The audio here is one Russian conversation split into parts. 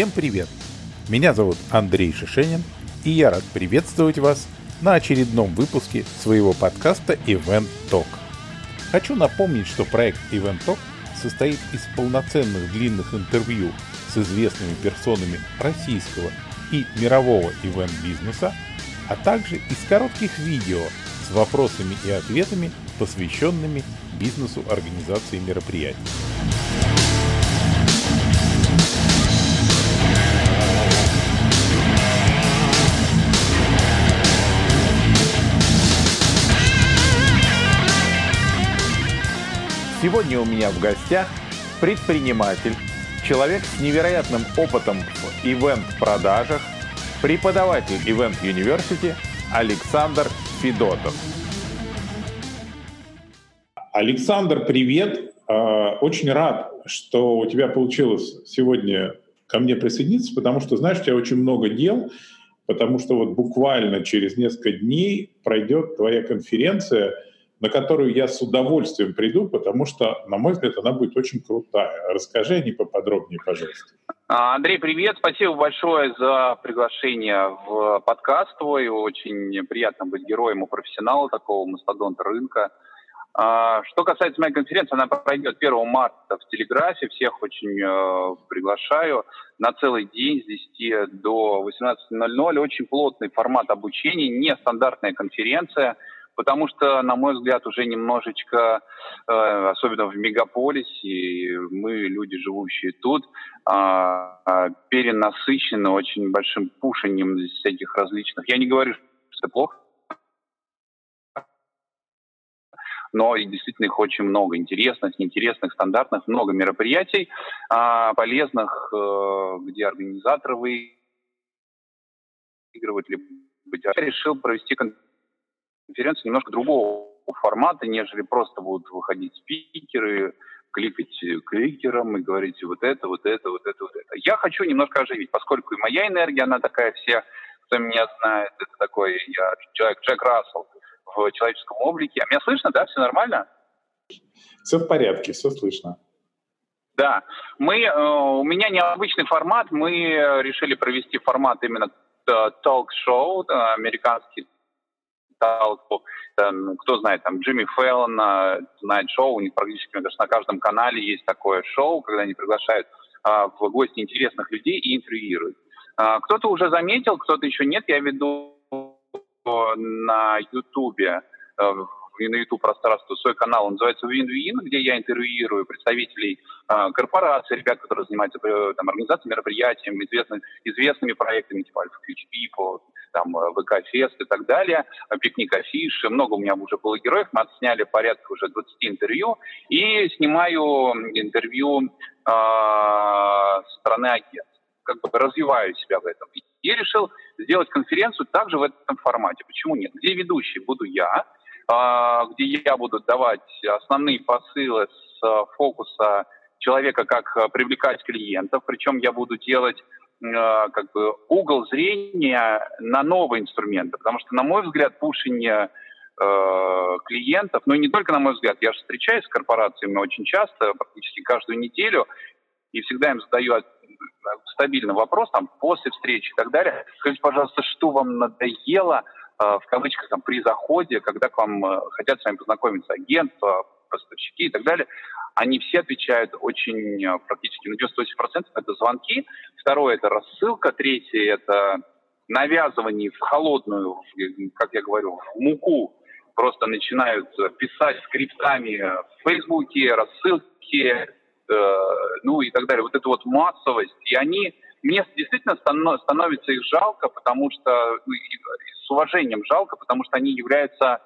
Всем привет! Меня зовут Андрей Шишенин, и я рад приветствовать вас на очередном выпуске своего подкаста Event Talk. Хочу напомнить, что проект Event Talk состоит из полноценных длинных интервью с известными персонами российского и мирового ивент-бизнеса, а также из коротких видео с вопросами и ответами, посвященными бизнесу организации мероприятий. Сегодня у меня в гостях предприниматель, человек с невероятным опытом в ивент-продажах, преподаватель Event University Александр Федотов. Александр, привет! А, очень рад, что у тебя получилось сегодня ко мне присоединиться, потому что, знаешь, у тебя очень много дел, потому что вот буквально через несколько дней пройдет твоя конференция – на которую я с удовольствием приду, потому что, на мой взгляд, она будет очень крутая. Расскажи о ней поподробнее, пожалуйста. А, Андрей, привет. Спасибо большое за приглашение в подкаст твой. Очень приятно быть героем у профессионала такого мастодонта рынка. А, что касается моей конференции, она пройдет 1 марта в Телеграфе. Всех очень э, приглашаю на целый день с 10 до 18.00. Очень плотный формат обучения, нестандартная конференция – потому что, на мой взгляд, уже немножечко, э, особенно в мегаполисе, мы, люди, живущие тут, а, перенасыщены очень большим пушением всяких различных. Я не говорю, что это плохо, но действительно их очень много интересных, неинтересных, стандартных, много мероприятий а, полезных, э, где организаторы выигрывают, либо я решил провести конференция немножко другого формата, нежели просто будут выходить спикеры, кликать кликером и говорить вот это, вот это, вот это, вот это. Я хочу немножко оживить, поскольку и моя энергия, она такая все, кто меня знает, это такой я человек Джек Рассел в человеческом облике. А меня слышно, да? Все нормально? Все в порядке, все слышно. Да, мы, э, у меня необычный формат, мы решили провести формат именно толк-шоу, э, американский толку. Там, кто знает, там Джимми Фэллон, знает шоу, у них практически даже на каждом канале есть такое шоу, когда они приглашают а, в гости интересных людей и интервьюируют. А, кто-то уже заметил, кто-то еще нет. Я веду на Ютубе, э, и на YouTube пространство свой канал, он называется Win-Win, где я интервьюирую представителей э, корпораций, ребят, которые занимаются э, там, организацией мероприятий, известными, известными проектами типа Alpha Future People, там, э, Фест и так далее, пикник афиши, много у меня уже было героев, мы отсняли порядка уже 20 интервью, и снимаю интервью э, страны агент, как бы развиваю себя в этом. И решил сделать конференцию также в этом формате. Почему нет? Где ведущий буду я, э, где я буду давать основные посылы с э, фокуса человека, как привлекать клиентов, причем я буду делать Э, как бы угол зрения на новые инструменты, потому что, на мой взгляд, пушение э, клиентов, ну и не только на мой взгляд, я же встречаюсь с корпорациями очень часто, практически каждую неделю, и всегда им задаю э, стабильный вопрос, там, после встречи и так далее. Скажите, пожалуйста, что вам надоело, э, в кавычках, там, при заходе, когда к вам э, хотят с вами познакомиться агентство, поставщики и так далее они все отвечают очень э, практически на 98% это звонки, второе это рассылка, третье это навязывание в холодную, как я говорю, в муку, просто начинают писать скриптами в Фейсбуке, рассылки, э, ну и так далее. Вот эта вот массовость, и они, мне действительно становится их жалко, потому что, ну, с уважением жалко, потому что они являются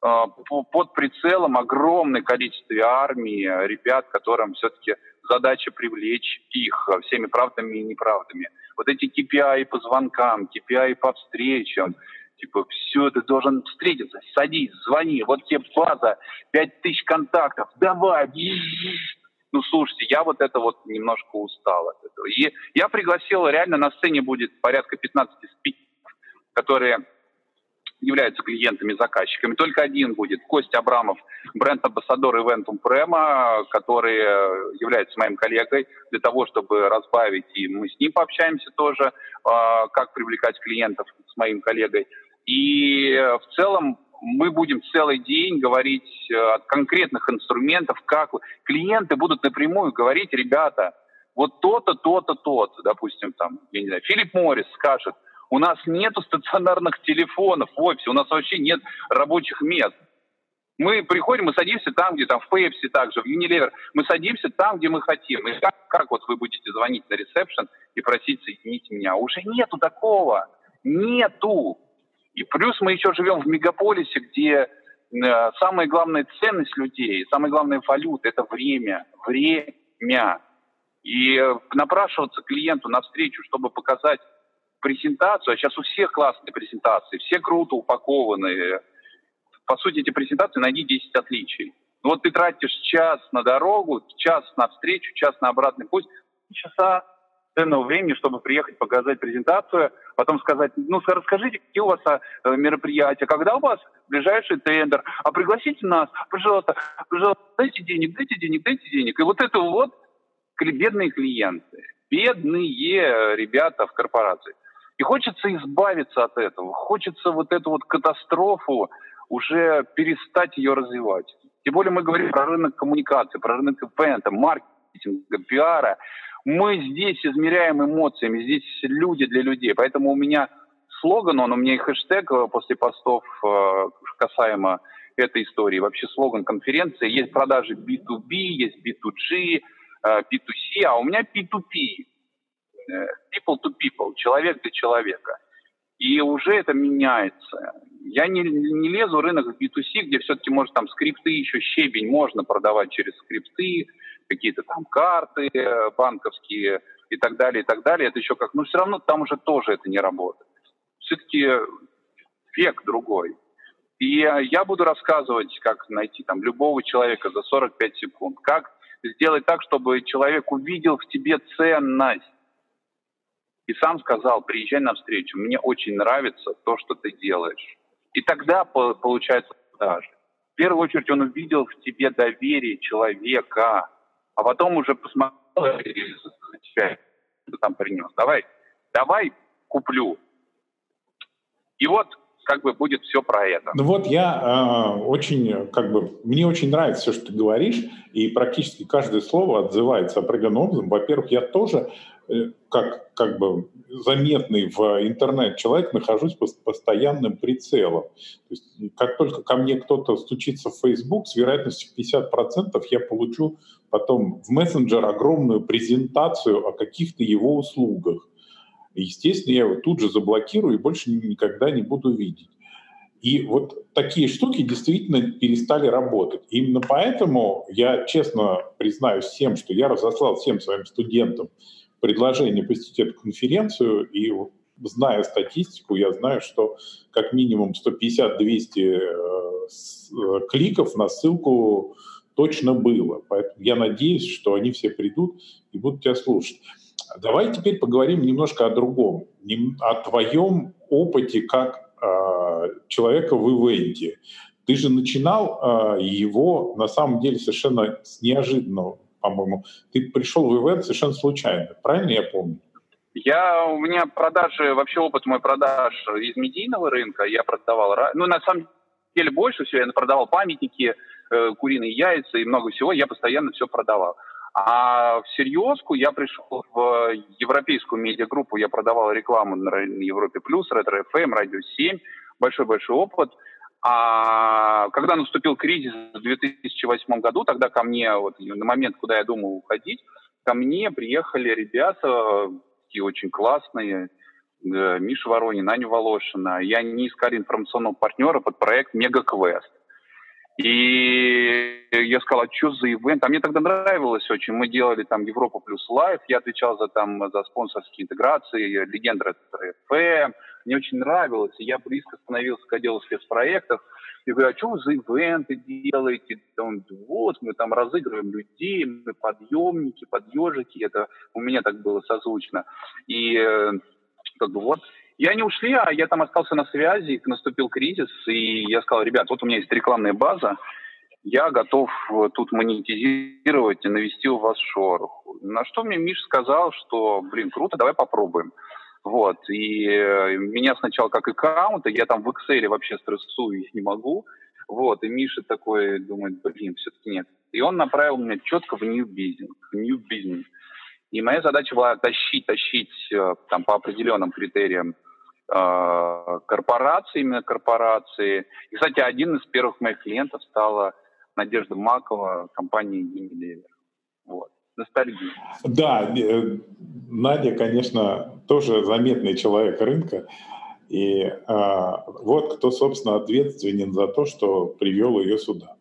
под прицелом огромное количество армии, ребят, которым все-таки задача привлечь их всеми правдами и неправдами. Вот эти KPI по звонкам, KPI по встречам, типа, все, ты должен встретиться, садись, звони, вот тебе база, пять тысяч контактов, давай. Ну, слушайте, я вот это вот немножко устал от этого. И я пригласил, реально на сцене будет порядка 15 спикеров, которые являются клиентами, заказчиками. Только один будет, Костя Абрамов, бренд-амбассадор Eventum Prema, который является моим коллегой, для того, чтобы разбавить, и мы с ним пообщаемся тоже, как привлекать клиентов с моим коллегой. И в целом мы будем целый день говорить от конкретных инструментов, как клиенты будут напрямую говорить, ребята, вот то-то, то-то, то-то, допустим, там, я не знаю, Филипп Моррис скажет, у нас нет стационарных телефонов в офисе, у нас вообще нет рабочих мест. Мы приходим, мы садимся там, где там в Pepsi также, в Unilever, мы садимся там, где мы хотим. И как, как вот вы будете звонить на ресепшн и просить соединить меня? Уже нету такого. Нету. И плюс мы еще живем в мегаполисе, где э, самая главная ценность людей, самая главная валюта – это время. Время. И э, напрашиваться клиенту навстречу, чтобы показать презентацию, а сейчас у всех классные презентации, все круто упакованы. По сути, эти презентации найди 10 отличий. Ну вот ты тратишь час на дорогу, час на встречу, час на обратный путь, часа ценного времени, чтобы приехать показать презентацию, потом сказать, ну расскажите, какие у вас а, мероприятия, когда у вас ближайший тендер, а пригласите нас, пожалуйста, пожалуйста, дайте денег, дайте денег, дайте денег. И вот это вот бедные клиенты, бедные ребята в корпорации. И хочется избавиться от этого, хочется вот эту вот катастрофу уже перестать ее развивать. Тем более мы говорим про рынок коммуникации, про рынок ивента, маркетинга, пиара. Мы здесь измеряем эмоциями, здесь люди для людей. Поэтому у меня слоган, он у меня и хэштег э, после постов э, касаемо этой истории. Вообще слоган конференции. Есть продажи B2B, есть B2G, B2C, э, а у меня P2P. People to people, человек для человека. И уже это меняется. Я не, не лезу в рынок в B2C, где все-таки, может, там скрипты, еще щебень можно продавать через скрипты, какие-то там карты э, банковские и так далее, и так далее. Это еще как... Но все равно там уже тоже это не работает. Все-таки век другой. И я буду рассказывать, как найти там любого человека за 45 секунд, как сделать так, чтобы человек увидел в тебе ценность. И сам сказал, приезжай на встречу, мне очень нравится то, что ты делаешь. И тогда получается даже. В первую очередь он увидел в тебе доверие человека, а потом уже посмотрел тебя, что там принес. Давай, давай куплю. И вот как бы будет все про это. Ну вот я э, очень, как бы, мне очень нравится все, что ты говоришь, и практически каждое слово отзывается определенным образом. Во-первых, я тоже, как, как бы заметный в интернет человек, нахожусь под постоянным прицелом. То есть, как только ко мне кто-то стучится в Facebook, с вероятностью 50% я получу потом в мессенджер огромную презентацию о каких-то его услугах. естественно, я его тут же заблокирую и больше никогда не буду видеть. И вот такие штуки действительно перестали работать. Именно поэтому я честно признаюсь всем, что я разослал всем своим студентам предложение посетить эту конференцию, и зная статистику, я знаю, что как минимум 150-200 э, э, кликов на ссылку точно было. Поэтому я надеюсь, что они все придут и будут тебя слушать. Давай теперь поговорим немножко о другом, о твоем опыте как э, человека в ивенте. Ты же начинал э, его на самом деле совершенно с неожиданного, по-моему. Ты пришел в ивент совершенно случайно, правильно я помню? Я, у меня продажи, вообще опыт мой продаж из медийного рынка, я продавал, ну, на самом деле больше всего, я продавал памятники, э, куриные яйца и много всего, я постоянно все продавал. А в серьезку я пришел в европейскую медиагруппу, я продавал рекламу на Европе Плюс, Ретро ФМ, Радио 7, большой-большой опыт. А когда наступил кризис в 2008 году, тогда ко мне, вот на момент, куда я думал уходить, ко мне приехали ребята, такие очень классные, э, Миша Воронин, Аня Волошина. И они искали информационного партнера под проект «Мегаквест». И я сказал, а что за ивент? А мне тогда нравилось очень. Мы делали там Европа плюс лайф, я отвечал за там за спонсорские интеграции, легенда ФМ. Мне очень нравилось, и я близко становился к отделу спецпроектов. И говорю, а что вы за ивенты делаете? Он, вот, мы там разыгрываем людей, мы подъемники, подъежики. Это у меня так было созвучно. И э, как бы вот. И они ушли, а я там остался на связи, наступил кризис, и я сказал, ребят, вот у меня есть рекламная база, я готов тут монетизировать и навести у вас шороху. На что мне Миш сказал, что, блин, круто, давай попробуем. Вот, и э, меня сначала как аккаунт, я там в Excel вообще стрессую, их не могу. Вот, и Миша такой думает, блин, все-таки нет. И он направил меня четко в New Business. New Business. И моя задача была тащить, тащить э, там по определенным критериям э, корпорации, именно корпорации. И, кстати, один из первых моих клиентов стала Надежда Макова, компания Unilever. Вот. Ностальгия. Да, э, Надя, конечно, тоже заметный человек рынка. И а, вот кто, собственно, ответственен за то, что привел ее сюда.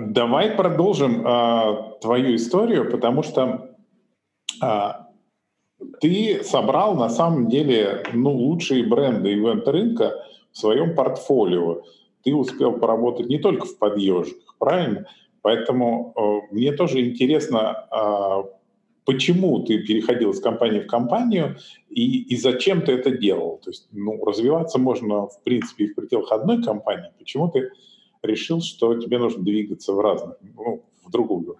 Давай продолжим а, твою историю, потому что а, ты собрал на самом деле ну, лучшие бренды ивент-рынка в своем портфолио. Ты успел поработать не только в подъежках, правильно? Поэтому э, мне тоже интересно, э, почему ты переходил из компании в компанию и, и зачем ты это делал. То есть ну, развиваться можно, в принципе, и в пределах одной компании. Почему ты решил, что тебе нужно двигаться в разных, ну, в другую?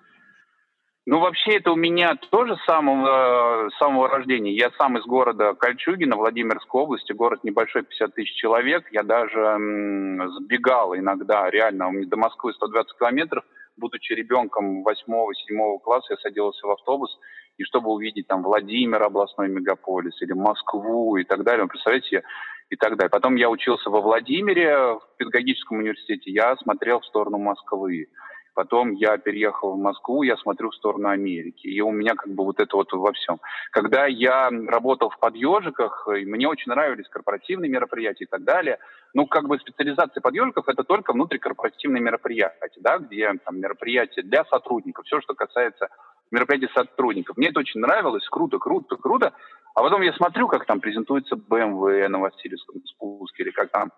Ну, вообще, это у меня тоже с самого, с самого рождения. Я сам из города Кольчугина, Владимирской области, город небольшой, 50 тысяч человек. Я даже м, сбегал иногда, реально, у меня до Москвы 120 километров. Будучи ребенком 8-7 класса, я садился в автобус, и чтобы увидеть там Владимир, областной мегаполис, или Москву и так далее, представляете, и так далее. Потом я учился во Владимире в педагогическом университете, я смотрел в сторону Москвы. Потом я переехал в Москву, я смотрю в сторону Америки. И у меня как бы вот это вот во всем. Когда я работал в подъежиках, мне очень нравились корпоративные мероприятия и так далее. Ну, как бы специализация подъежиков – это только внутрикорпоративные мероприятия, да, где там мероприятия для сотрудников, все, что касается мероприятий сотрудников. Мне это очень нравилось, круто, круто, круто. А потом я смотрю, как там презентуется BMW на Васильевском спуске, или как там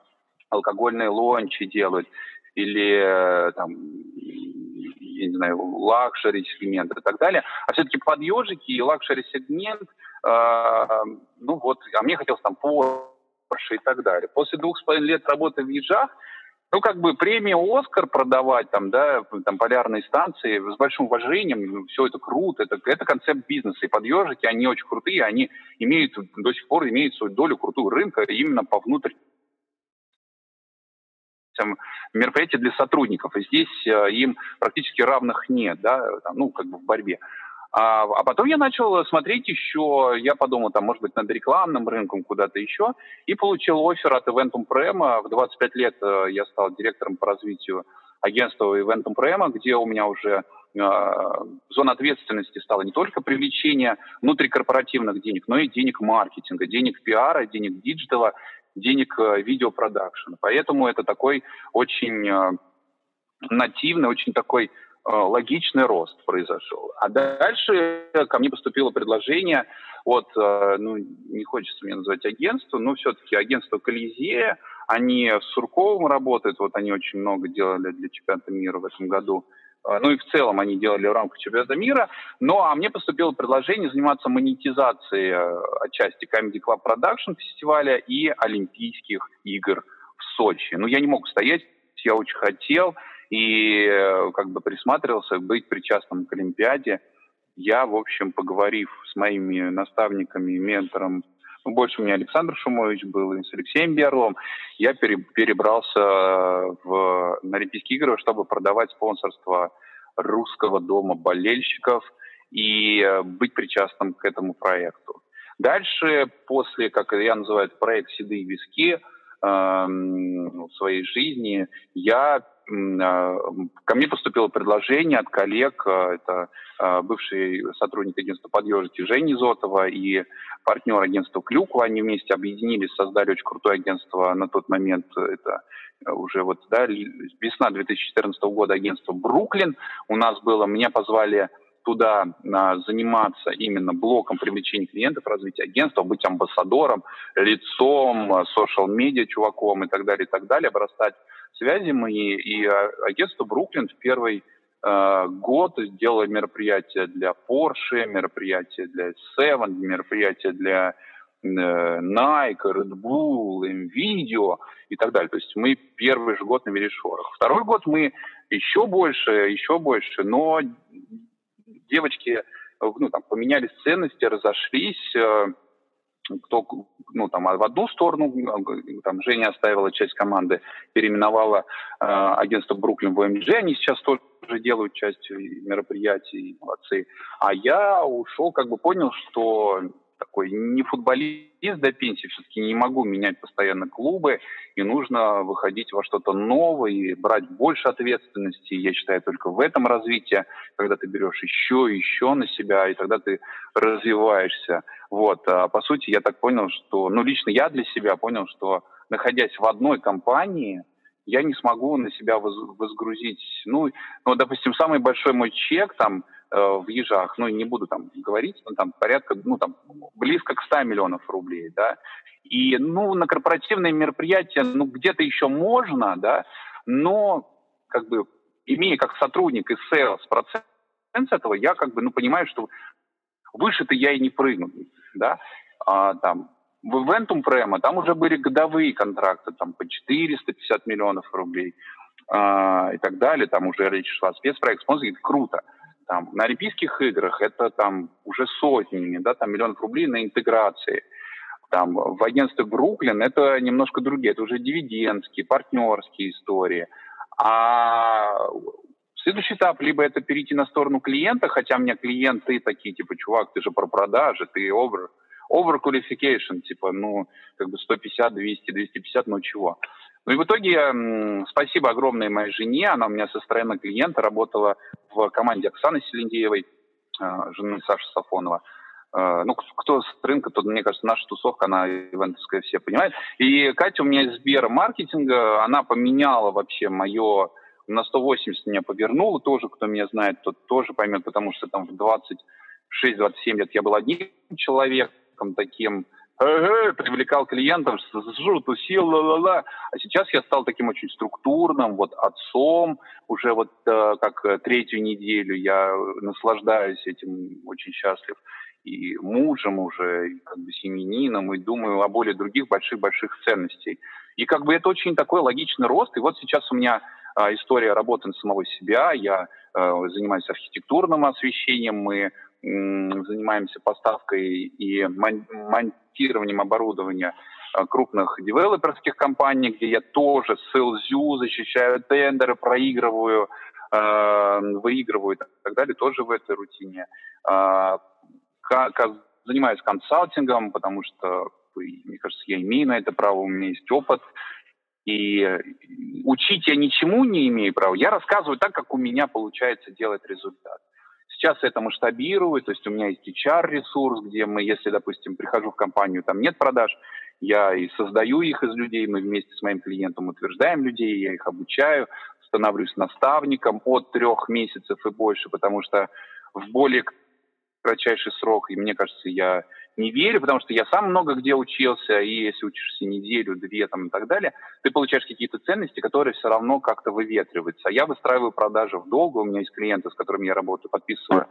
алкогольные лончи делают или э, там, я не знаю, luxury сегмент и так далее. А все-таки подъежики и luxury сегмент, э, ну вот, а мне хотелось там Porsche и так далее. После двух с половиной лет работы в Ежах, ну, как бы премию «Оскар» продавать, там, да, там, полярные станции, с большим уважением, все это круто, это, это концепт бизнеса, и подъежики, они очень крутые, они имеют, до сих пор имеют свою долю крутую рынка именно по внутреннему мероприятия для сотрудников. И здесь э, им практически равных нет, да, ну, как бы в борьбе. А, а потом я начал смотреть еще, я подумал, там, может быть, над рекламным рынком куда-то еще, и получил офер от Eventum Prema. В 25 лет э, я стал директором по развитию агентства Eventum Prema, где у меня уже э, зона ответственности стала не только привлечение внутрикорпоративных денег, но и денег маркетинга, денег пиара, денег диджитала денег э, видеопродакшн. Поэтому это такой очень э, нативный, очень такой э, логичный рост произошел. А дальше ко мне поступило предложение от, ну, не хочется мне называть агентство, но все-таки агентство Колизея, они с Сурковым работают, вот они очень много делали для чемпионата мира в этом году. А, ну и в целом они делали в рамках чемпионата мира. Ну а мне поступило предложение заниматься монетизацией э, отчасти Comedy Club Production фестиваля и Олимпийских игр в Сочи. Ну я не мог стоять, я очень хотел и э, как бы присматривался быть причастным к Олимпиаде. Я, в общем, поговорив с моими наставниками, ментором больше у меня Александр Шумович был, и с Алексеем Берловым. Я перебрался в, на Олимпийские игры, чтобы продавать спонсорство русского дома болельщиков и э, быть причастным к этому проекту. Дальше, после, как я называю проект «Седые виски», эм, в своей жизни я ко мне поступило предложение от коллег, а, это а, бывший сотрудник агентства «Подъежики» Женя Зотова и партнер агентства «Клюква». Они вместе объединились, создали очень крутое агентство на тот момент. Это уже вот да, весна 2014 года агентство «Бруклин». У нас было, меня позвали туда а, заниматься именно блоком привлечения клиентов, развития агентства, быть амбассадором, лицом, социал-медиа чуваком и так далее, и так далее, обрастать связи мои. И агентство «Бруклин» в первый э, год сделало мероприятия для Porsche, мероприятия для Seven, мероприятия для Nike, Red Bull, NVIDIA и так далее. То есть мы первый же год навели шорох. Второй год мы еще больше, еще больше, но девочки ну, там, поменялись ценности, разошлись, кто ну, там, в одну сторону, там, Женя оставила часть команды, переименовала э, агентство Бруклин в ОМЖ, они сейчас тоже делают часть мероприятий, молодцы. А я ушел, как бы понял, что такой не футболист до пенсии, все-таки не могу менять постоянно клубы, и нужно выходить во что-то новое и брать больше ответственности. Я считаю, только в этом развитии, когда ты берешь еще и еще на себя, и тогда ты развиваешься. Вот. А по сути, я так понял, что, ну, лично я для себя понял, что находясь в одной компании, я не смогу на себя возгрузить. Ну, ну, допустим, самый большой мой чек там – в ежах, ну, не буду там говорить, но там порядка, ну, там, близко к 100 миллионов рублей, да, и, ну, на корпоративные мероприятия, ну, где-то еще можно, да, но, как бы, имея как сотрудник из sales процент этого, я, как бы, ну, понимаю, что выше-то я и не прыгну, да, а, там, в Eventum Prema там уже были годовые контракты, там, по 450 миллионов рублей, а, и так далее, там уже речь шла о спецпроект, спонсоринг, круто. Там, на Олимпийских играх это там уже сотнями, да, там миллионов рублей на интеграции. Там, в агентстве Бруклин это немножко другие, это уже дивидендские, партнерские истории. А следующий этап, либо это перейти на сторону клиента, хотя у меня клиенты такие, типа, чувак, ты же про продажи, ты over, overqualification, типа, ну, как бы 150, 200, 250, ну чего. Ну и в итоге спасибо огромное моей жене, она у меня со стороны клиента работала в команде Оксаны Селендеевой, э, жены Саши Сафонова. Э, ну, кто с рынка, то, мне кажется, наша тусовка, она ивентовская, все понимают. И Катя у меня из Сбермаркетинга, она поменяла вообще мое на 180 меня повернула, тоже, кто меня знает, тот тоже поймет, потому что там в 26-27 лет я был одним человеком таким, привлекал клиентов, сжу, тусил, ла-ла-ла. А сейчас я стал таким очень структурным, вот отцом, уже вот э, как э, третью неделю я наслаждаюсь этим, очень счастлив. И мужем уже, и как бы семенином, и думаю о более других больших-больших ценностей. И как бы это очень такой логичный рост. И вот сейчас у меня э, история работы на самого себя. Я э, занимаюсь архитектурным освещением, мы занимаемся поставкой и монтированием оборудования э, крупных девелоперских компаний, где я тоже с LZU защищаю тендеры, проигрываю, э, выигрываю и так далее, тоже в этой рутине. Э, занимаюсь консалтингом, потому что, мне кажется, я имею на это право, у меня есть опыт. И учить я ничему не имею права. Я рассказываю так, как у меня получается делать результат. Сейчас это масштабирую, то есть у меня есть HR-ресурс, где мы, если, допустим, прихожу в компанию, там нет продаж, я и создаю их из людей, мы вместе с моим клиентом утверждаем людей, я их обучаю, становлюсь наставником от трех месяцев и больше, потому что в более кратчайший срок, и мне кажется, я не верю, потому что я сам много где учился, и если учишься неделю, две там, и так далее, ты получаешь какие-то ценности, которые все равно как-то выветриваются. Я выстраиваю продажи в долгу, у меня есть клиенты, с которыми я работаю, подписываю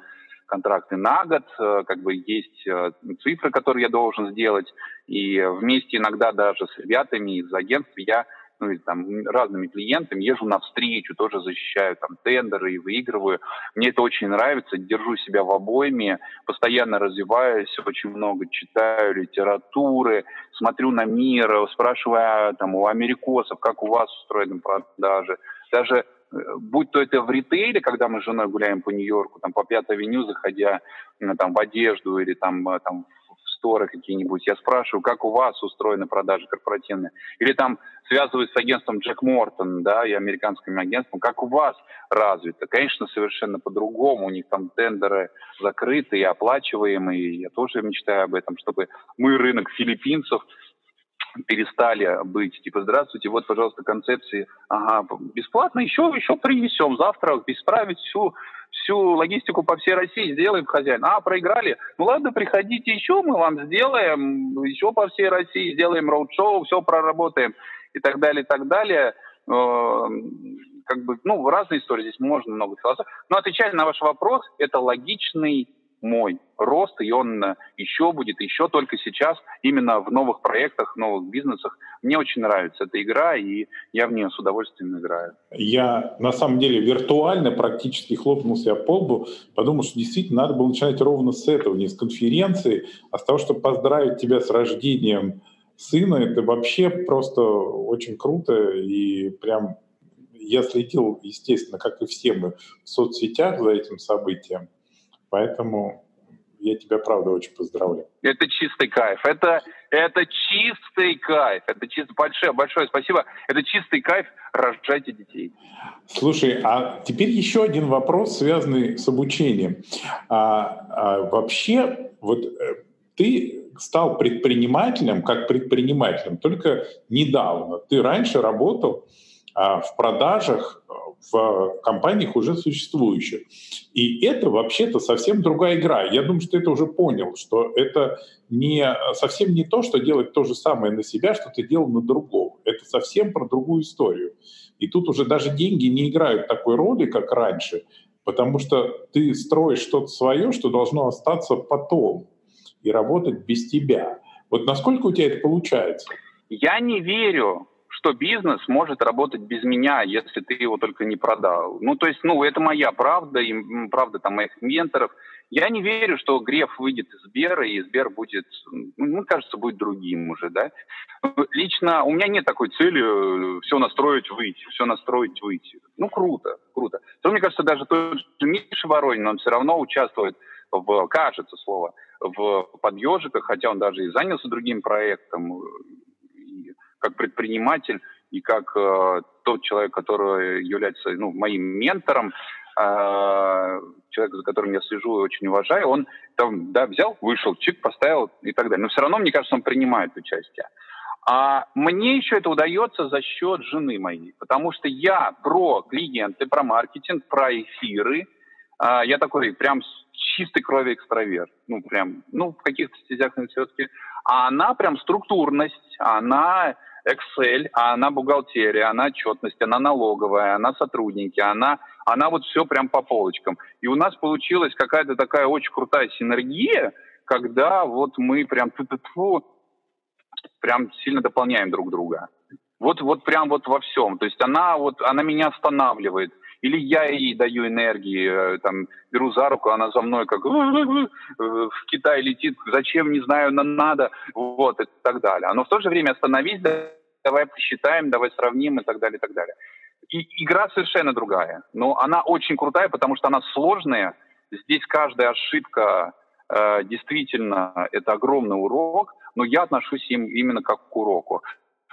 контракты на год, э, как бы есть э, цифры, которые я должен сделать, и вместе иногда даже с ребятами из агентств я ну, или там разными клиентами, езжу навстречу, тоже защищаю там тендеры и выигрываю. Мне это очень нравится, держу себя в обойме, постоянно развиваюсь, очень много читаю литературы, смотрю на мир, спрашиваю там у америкосов, как у вас устроены продажи. Даже э, будь то это в ритейле, когда мы с женой гуляем по Нью-Йорку, там по Пятой авеню, заходя там в одежду или там, э, там сторы какие-нибудь, я спрашиваю, как у вас устроены продажи корпоративные. Или там связываюсь с агентством Джек Мортон, да, и американским агентством, как у вас развито. Конечно, совершенно по-другому. У них там тендеры закрыты и оплачиваемые. Я тоже мечтаю об этом, чтобы мы рынок филиппинцев перестали быть, типа, здравствуйте, вот, пожалуйста, концепции, ага, бесплатно, еще, еще принесем завтра, исправить всю, всю логистику по всей России, сделаем хозяин. А, проиграли? Ну ладно, приходите еще, мы вам сделаем, еще по всей России сделаем роуд-шоу, все проработаем и так далее, и так далее. Э, как бы, ну, разные истории, здесь можно много философии. Но отвечая на ваш вопрос, это логичный мой рост, и он э, еще будет, еще только сейчас, именно в новых проектах, новых бизнесах. Мне очень нравится эта игра, и я в нее с удовольствием играю. Я, на самом деле, виртуально практически хлопнул себя по лбу, подумал, что действительно надо было начинать ровно с этого, не с конференции, а с того, чтобы поздравить тебя с рождением сына. Это вообще просто очень круто, и прям я следил, естественно, как и все мы, в соцсетях за этим событием. Поэтому я тебя, правда, очень поздравляю. Это чистый кайф. Это, это чистый кайф. Это чисто большое, большое спасибо. Это чистый кайф. Рожайте детей. Слушай, а теперь еще один вопрос, связанный с обучением. А, а вообще, вот э, ты стал предпринимателем, как предпринимателем, только недавно. Ты раньше работал а, в продажах в компаниях уже существующих. И это вообще-то совсем другая игра. Я думаю, что это уже понял, что это не, совсем не то, что делать то же самое на себя, что ты делал на другого. Это совсем про другую историю. И тут уже даже деньги не играют такой роли, как раньше, потому что ты строишь что-то свое, что должно остаться потом и работать без тебя. Вот насколько у тебя это получается? Я не верю что бизнес может работать без меня, если ты его только не продал. Ну, то есть, ну, это моя правда, и правда там моих менторов. Я не верю, что Греф выйдет из Сбера, и Сбер будет, ну, кажется, будет другим уже, да. Лично у меня нет такой цели э, все настроить, выйти, все настроить, выйти. Ну, круто, круто. То, мне кажется, даже тот же Миша Воронин, он все равно участвует в, кажется слово, в подъежиках, хотя он даже и занялся другим проектом, как предприниматель и как э, тот человек, который является ну, моим ментором, э, человек, за которым я слежу и очень уважаю, он там, да, взял, вышел, чик, поставил и так далее. Но все равно, мне кажется, он принимает участие. А мне еще это удается за счет жены моей, потому что я про клиенты, про маркетинг, про эфиры, а, я такой прям чистой крови экстраверт. Ну, прям, ну, в каких-то стезях все-таки. А она прям структурность, она Excel, она бухгалтерия, она отчетность, она налоговая, она сотрудники, она, она вот все прям по полочкам. И у нас получилась какая-то такая очень крутая синергия, когда вот мы прям прям сильно дополняем друг друга. Вот, вот прям вот во всем. То есть она вот, она меня останавливает. Или я ей даю энергии, э, там, беру за руку, она за мной как в Китай летит, зачем, не знаю, надо, вот, и так далее. Но в то же время остановись, давай посчитаем, давай сравним и так далее, и так далее. И игра совершенно другая, но она очень крутая, потому что она сложная. Здесь каждая ошибка э, действительно это огромный урок, но я отношусь им именно как к уроку.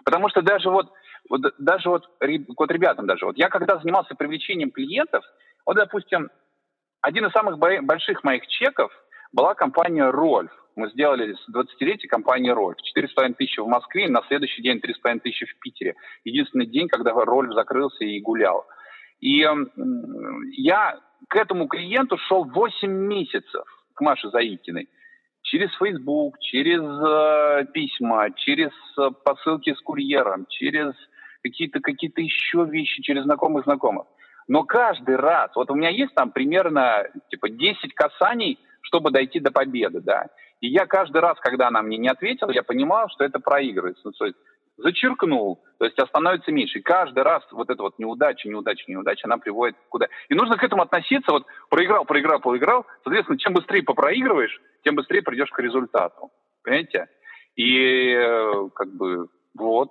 Потому что даже вот вот даже вот, вот ребятам даже, вот я когда занимался привлечением клиентов, вот, допустим, один из самых больших моих чеков была компания «Рольф». Мы сделали с 20-летия компании «Рольф». 4,5 тысячи в Москве, на следующий день 3,5 тысячи в Питере. Единственный день, когда «Рольф» закрылся и гулял. И я к этому клиенту шел 8 месяцев, к Маше Заикиной через Facebook, через э, письма, через э, посылки с курьером, через какие-то какие еще вещи, через знакомых знакомых. Но каждый раз, вот у меня есть там примерно типа 10 касаний, чтобы дойти до победы, да. И я каждый раз, когда она мне не ответила, я понимал, что это проигрывается. Ну, то есть зачеркнул, то есть становится меньше. И каждый раз вот эта вот неудача, неудача, неудача, она приводит куда. И нужно к этому относиться, вот проиграл, проиграл, проиграл. Соответственно, чем быстрее попроигрываешь, тем быстрее придешь к результату. Понимаете? И э, как бы вот.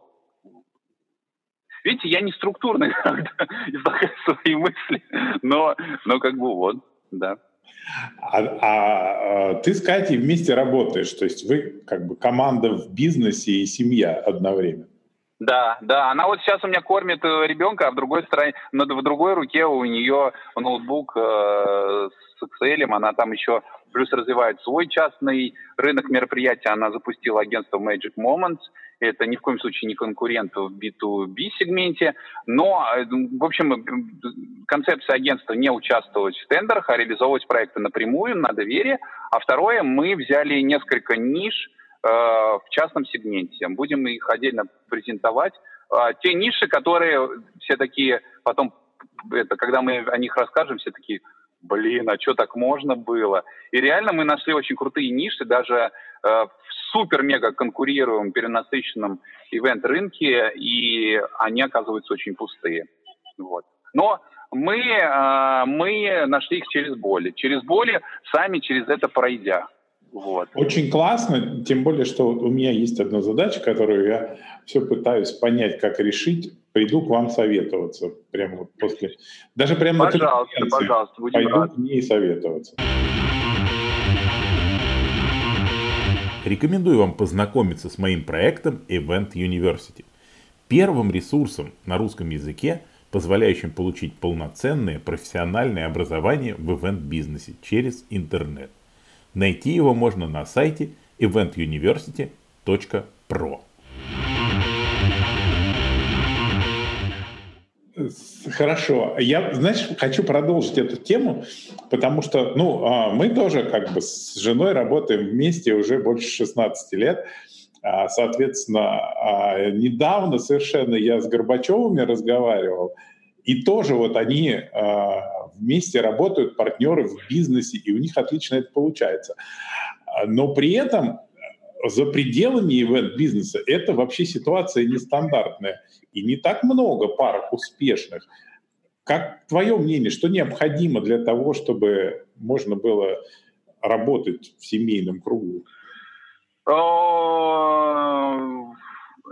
Видите, я не структурно излагаю свои мысли, но, но как бы вот, да. А, а, а ты с Катей вместе работаешь, то есть вы как бы команда в бизнесе и семья одновременно. Да, да. Она вот сейчас у меня кормит э, ребенка, а в другой стороне, в другой руке у нее ноутбук э, с Excel, она там еще плюс развивает свой частный рынок мероприятий. Она запустила агентство Magic Moments. Это ни в коем случае не конкурент в B2B сегменте. Но, э, в общем, концепция агентства не участвовать в тендерах, а реализовывать проекты напрямую на доверие. А второе, мы взяли несколько ниш, Э, в частном сегменте. Будем их отдельно презентовать. А, те ниши, которые все такие потом, это, когда мы о них расскажем, все такие, блин, а что так можно было? И реально мы нашли очень крутые ниши, даже э, в супер-мега конкурируем перенасыщенном ивент-рынке, и они оказываются очень пустые. Вот. Но мы, э, мы нашли их через боли. Через боли, сами через это пройдя. Вот. Очень классно, тем более, что у меня есть одна задача, которую я все пытаюсь понять, как решить. Приду к вам советоваться прямо вот после, даже прямо пожалуйста, на пожалуйста, будем пойду рад. к ней советоваться. Рекомендую вам познакомиться с моим проектом Event University. Первым ресурсом на русском языке, позволяющим получить полноценное профессиональное образование в ивент-бизнесе через интернет. Найти его можно на сайте eventuniversity.pro. Хорошо. Я, знаешь, хочу продолжить эту тему, потому что, ну, а, мы тоже как бы с женой работаем вместе уже больше 16 лет. А, соответственно, а, недавно совершенно я с Горбачевыми разговаривал, и тоже вот они вместе работают партнеры в бизнесе, и у них отлично это получается. Но при этом за пределами ивент-бизнеса это вообще ситуация нестандартная. И не так много пар успешных. Как твое мнение, что необходимо для того, чтобы можно было работать в семейном кругу?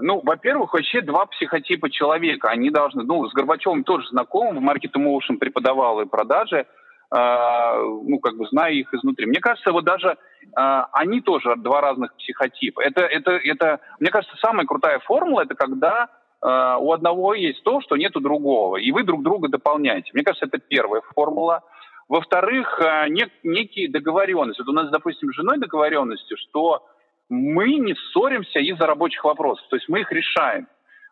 Ну, во-первых, вообще два психотипа человека. Они должны, ну, с Горбачевым тоже знаком, в Market Emotion преподавал и продажи, э, ну, как бы зная их изнутри. Мне кажется, вот даже они тоже два разных психотипа. Это, это, это, мне кажется, самая крутая формула, это когда э, у одного есть то, что нет у другого, и вы друг друга дополняете. Мне кажется, это первая формула. Во-вторых, э, нек, некие договоренности. Вот у нас, допустим, с женой договоренности, что мы не ссоримся из-за рабочих вопросов, то есть мы их решаем.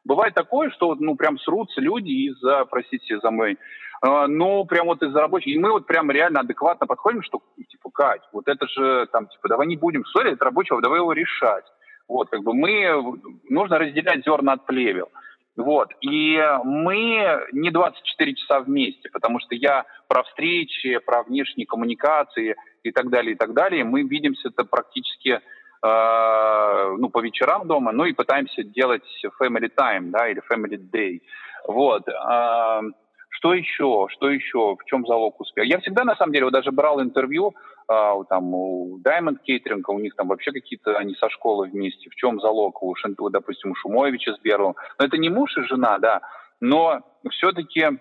Бывает такое, что ну прям срутся люди из-за, простите за мой, э, ну прям вот из-за рабочих, и мы вот прям реально адекватно подходим, что типа Кать, вот это же там типа давай не будем ссорить, это рабочего, давай его решать. Вот как бы мы нужно разделять зерна от плевел. Вот. И мы не 24 часа вместе, потому что я про встречи, про внешние коммуникации и так далее, и так далее. Мы видимся это практически ну, по вечерам дома, ну и пытаемся делать family time, да, или family day. Вот. Э, что еще? Что еще? В чем залог успеха? Я всегда, на самом деле, вот даже брал интервью э, там, у Diamond Catering, у них там вообще какие-то, они со школы вместе. В чем залог? У, допустим, у Шумовича с Берлом. Но это не муж и жена, да, но все-таки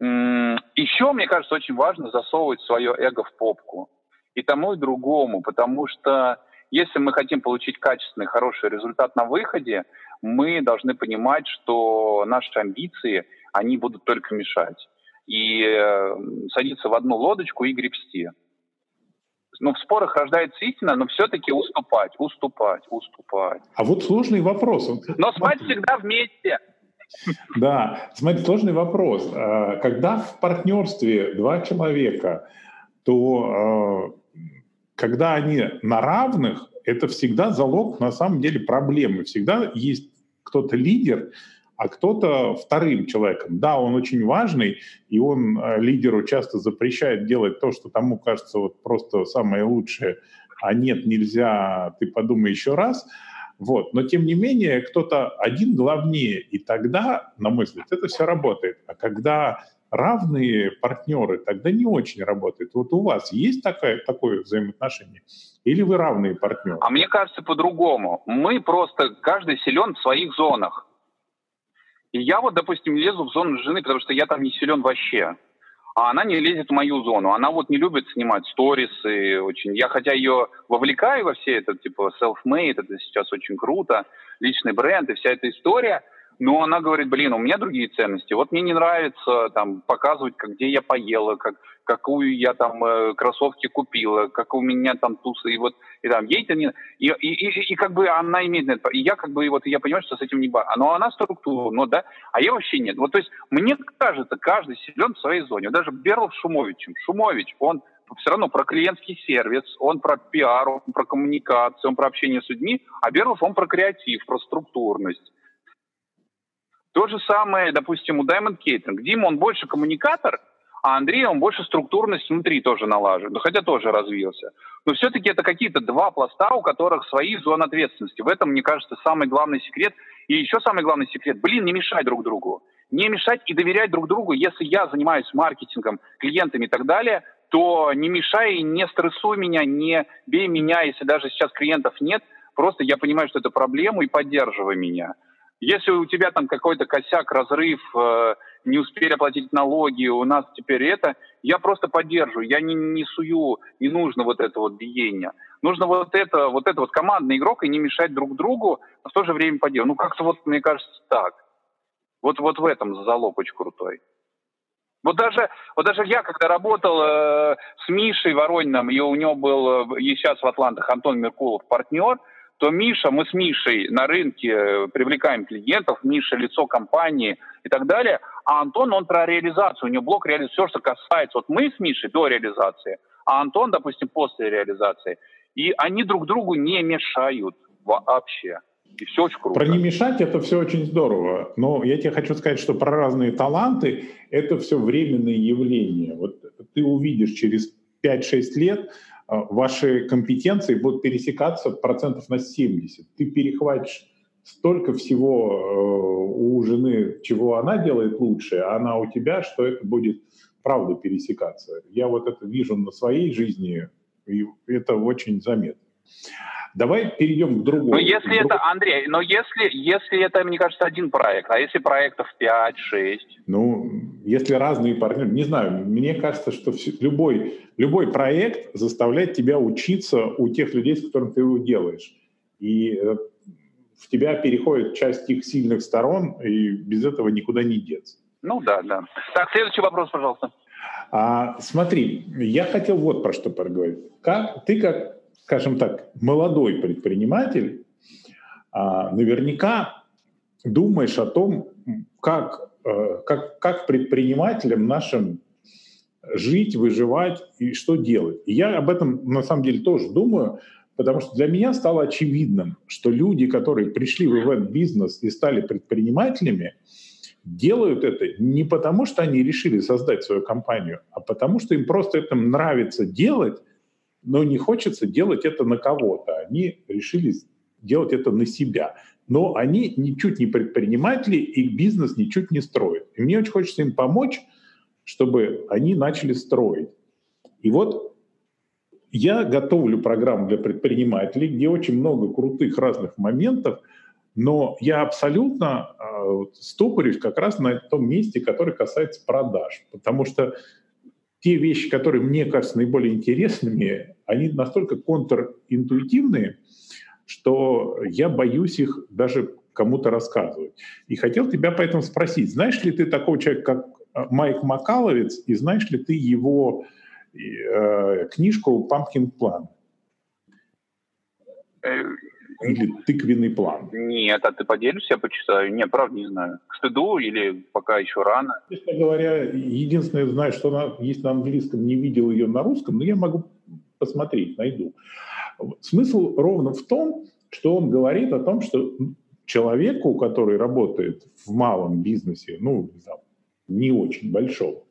еще, мне кажется, очень важно засовывать свое эго в попку. И тому, и другому, потому что если мы хотим получить качественный, хороший результат на выходе, мы должны понимать, что наши амбиции, они будут только мешать. И э, садиться в одну лодочку и гребсти. Ну, в спорах рождается истина, но все-таки уступать, уступать, уступать. А вот сложный вопрос. Но спать всегда вместе. Да, смотри, сложный вопрос. А, когда в партнерстве два человека, то а, когда они на равных, это всегда залог на самом деле проблемы. Всегда есть кто-то лидер, а кто-то вторым человеком. Да, он очень важный, и он э, лидеру часто запрещает делать то, что тому кажется вот просто самое лучшее, а нет, нельзя, ты подумай еще раз. Вот. Но тем не менее, кто-то один главнее, и тогда, на мой взгляд, это все работает. А когда равные партнеры, тогда не очень работает. Вот у вас есть такое, такое взаимоотношение? Или вы равные партнеры? А мне кажется по-другому. Мы просто, каждый силен в своих зонах. И я вот, допустим, лезу в зону жены, потому что я там не силен вообще. А она не лезет в мою зону. Она вот не любит снимать сторисы очень. Я хотя ее вовлекаю во все это, типа self-made, это сейчас очень круто, личный бренд и вся эта история – но она говорит, блин, у меня другие ценности. Вот мне не нравится там показывать, как, где я поела, как, какую я там э, кроссовки купила, как у меня там тусы, и вот, и там, ей это не... И, и, и, и как бы она имеет это, и я как бы, вот, я понимаю, что с этим не... Но она структура, ну да, а я вообще нет. Вот, то есть, мне кажется, каждый силен в своей зоне. Даже Берлов Шумовичем. Шумович, он все равно про клиентский сервис, он про пиар, он про коммуникацию, он про общение с людьми, а Берлов, он про креатив, про структурность. То же самое, допустим, у Diamond Catering. Дима, он больше коммуникатор, А Андрей, он больше структурность внутри тоже налажен, ну, хотя тоже развился. Но все-таки это какие-то два пласта, у которых свои зоны ответственности. В этом, мне кажется, самый главный секрет. И еще самый главный секрет, блин, не мешать друг другу. Не мешать и доверять друг другу. Если я занимаюсь маркетингом, клиентами и так далее, то не мешай, не стрессуй меня, не бей меня, если даже сейчас клиентов нет. Просто я понимаю, что это проблема, и поддерживай меня. Если у тебя там какой-то косяк, разрыв, э, не успели оплатить налоги, у нас теперь это, я просто поддерживаю, я не, не сую, не нужно вот это вот биение. Нужно вот это, вот это вот командный игрок и не мешать друг другу, но в то же время поддерживать. Ну, как-то вот, мне кажется, так. Вот, вот в этом залог очень крутой. Вот даже, вот даже я, когда работал э, с Мишей Ворониным, и у него был э, и сейчас в Атлантах Антон Меркулов партнер – то Миша, мы с Мишей на рынке э, привлекаем клиентов, Миша лицо компании и так далее, а Антон, он про реализацию, у него блок реализации, все, что касается, вот мы с Мишей до реализации, а Антон, допустим, после реализации. И они друг другу не мешают вообще. И все очень круто. Про не мешать это все очень здорово. Но я тебе хочу сказать, что про разные таланты это все временные явления. Вот ты увидишь через 5-6 лет, ваши компетенции будут пересекаться процентов на 70. Ты перехватишь столько всего э, у жены, чего она делает лучше, а она у тебя, что это будет правда пересекаться. Я вот это вижу на своей жизни, и это очень заметно. Давай перейдем к другому. Ну, если друг... это, Андрей, но если, если это, мне кажется, один проект, а если проектов 5-6? Ну, если разные партнеры, не знаю, мне кажется, что все, любой, любой проект заставляет тебя учиться у тех людей, с которыми ты его делаешь. И э, в тебя переходит часть их сильных сторон, и без этого никуда не деться. Ну да, да. Так, следующий вопрос, пожалуйста. А, смотри, я хотел вот про что поговорить. Как, ты как скажем так, молодой предприниматель, а, наверняка думаешь о том, как, э, как, как предпринимателям нашим жить, выживать и что делать. И я об этом на самом деле тоже думаю, потому что для меня стало очевидным, что люди, которые пришли в ивент-бизнес и стали предпринимателями, делают это не потому, что они решили создать свою компанию, а потому что им просто это нравится делать, но не хочется делать это на кого-то. Они решили делать это на себя. Но они ничуть не предприниматели, и бизнес ничуть не строят. И мне очень хочется им помочь, чтобы они начали строить. И вот я готовлю программу для предпринимателей, где очень много крутых разных моментов, но я абсолютно э, стопорюсь как раз на том месте, который касается продаж. Потому что те вещи, которые мне кажутся наиболее интересными, они настолько контринтуитивные, что я боюсь их даже кому-то рассказывать. И хотел тебя поэтому спросить, знаешь ли ты такого человека, как э, Майк Макаловец, и знаешь ли ты его э, книжку «Pumpkin Plan»? Э, или тыквенный план? Нет, а ты поделишься, я почитаю? Нет, правда не знаю. К стыду или пока еще рано? Честно говоря, единственное, знаю, что она есть на английском, не видел ее на русском, но я могу посмотреть, найду. Смысл ровно в том, что он говорит о том, что человеку, который работает в малом бизнесе, ну, не очень большом,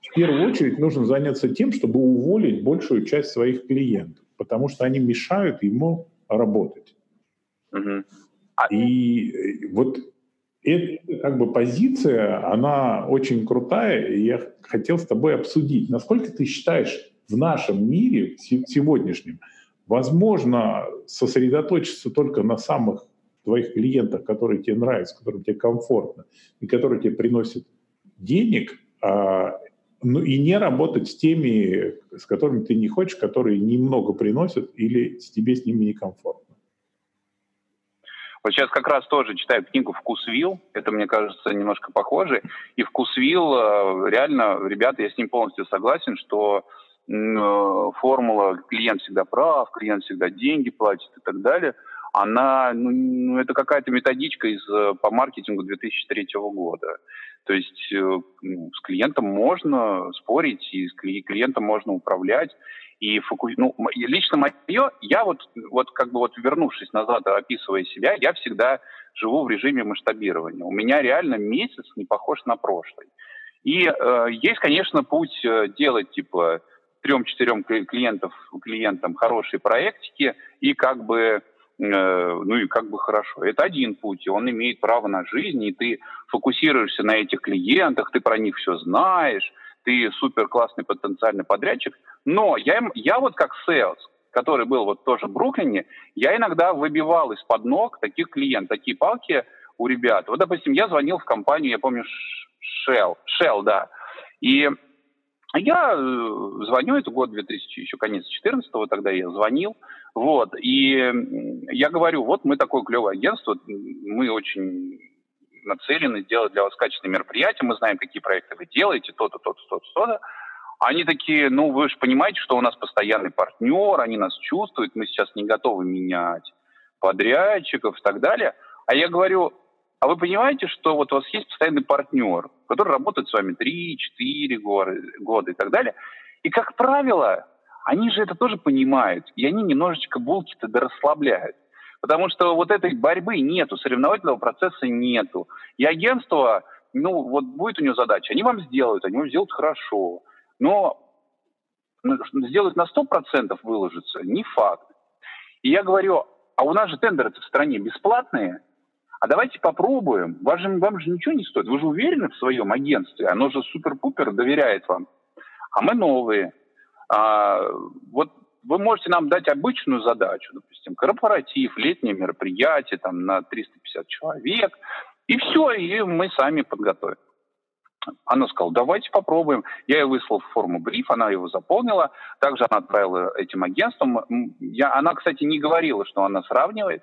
в первую очередь нужно заняться тем, чтобы уволить большую часть своих клиентов, потому что они мешают ему работать. Угу. И э, вот эта как бы позиция, она очень крутая, и я хотел с тобой обсудить, насколько ты считаешь в нашем мире сегодняшнем возможно сосредоточиться только на самых твоих клиентах, которые тебе нравятся, которым тебе комфортно и которые тебе приносят денег, а, ну и не работать с теми, с которыми ты не хочешь, которые немного приносят или тебе с ними некомфортно. Вот сейчас как раз тоже читаю книгу «Вкусвилл». Это, мне кажется, немножко похоже. И «Вкусвилл» э, реально, ребята, я с ним полностью согласен, что формула «клиент всегда прав», «клиент всегда деньги платит» и так далее, она, ну, ну это какая-то методичка из, э, по маркетингу 2003 года. То есть э, ну, с клиентом можно спорить, и с клиентом можно управлять. И фоку... ну, лично мое, я вот, вот как бы вот вернувшись назад, описывая себя, я всегда живу в режиме масштабирования. У меня реально месяц не похож на прошлый. И э, есть, конечно, путь э, делать типа трем-четырем клиентов, клиентам хорошие проектики и как бы э, ну и как бы хорошо. Это один путь, и он имеет право на жизнь, и ты фокусируешься на этих клиентах, ты про них все знаешь, ты супер классный потенциальный подрядчик. Но я, я вот как sales, который был вот тоже в Бруклине, я иногда выбивал из-под ног таких клиентов, такие палки у ребят. Вот, допустим, я звонил в компанию, я помню, Shell, Shell, да, и я э, звоню, это год 2000, еще конец 14 тогда я звонил, вот, и я говорю, вот мы такое клевое агентство, мы очень нацелены делать для вас качественные мероприятия, мы знаем, какие проекты вы делаете, то-то, то-то, то-то, то-то. Они такие, ну, вы же понимаете, что у нас постоянный партнер, они нас чувствуют, мы сейчас не готовы менять подрядчиков и так далее. А я говорю, а вы понимаете, что вот у вас есть постоянный партнер, который работает с вами 3-4 года, и так далее. И, как правило, они же это тоже понимают, и они немножечко булки-то расслабляют. Потому что вот этой борьбы нету, соревновательного процесса нету. И агентство, ну, вот будет у него задача, они вам сделают, они вам сделают хорошо. Но сделать на 100% выложиться не факт. И я говорю, а у нас же тендеры в стране бесплатные, а давайте попробуем. Вам же, вам же ничего не стоит. Вы же уверены в своем агентстве. Оно же супер-пупер доверяет вам. А мы новые. А, вот вы можете нам дать обычную задачу, допустим, корпоратив, летнее мероприятие там, на 350 человек, и все, и мы сами подготовим. Она сказала, давайте попробуем. Я ей выслал форму бриф, она его заполнила. Также она отправила этим агентствам. Я, она, кстати, не говорила, что она сравнивает.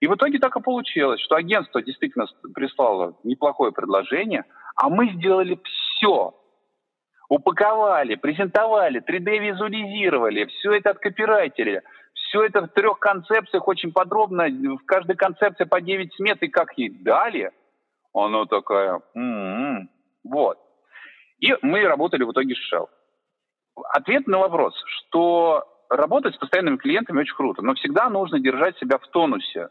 И в итоге так и получилось, что агентство действительно прислало неплохое предложение, а мы сделали все, упаковали, презентовали, 3D-визуализировали, все это откопирайтерили, все это в трех концепциях очень подробно, в каждой концепции по 9 смет, и как ей дали, она такая, м-м-м. вот. И мы работали в итоге с Shell. Ответ на вопрос, что работать с постоянными клиентами очень круто, но всегда нужно держать себя в тонусе.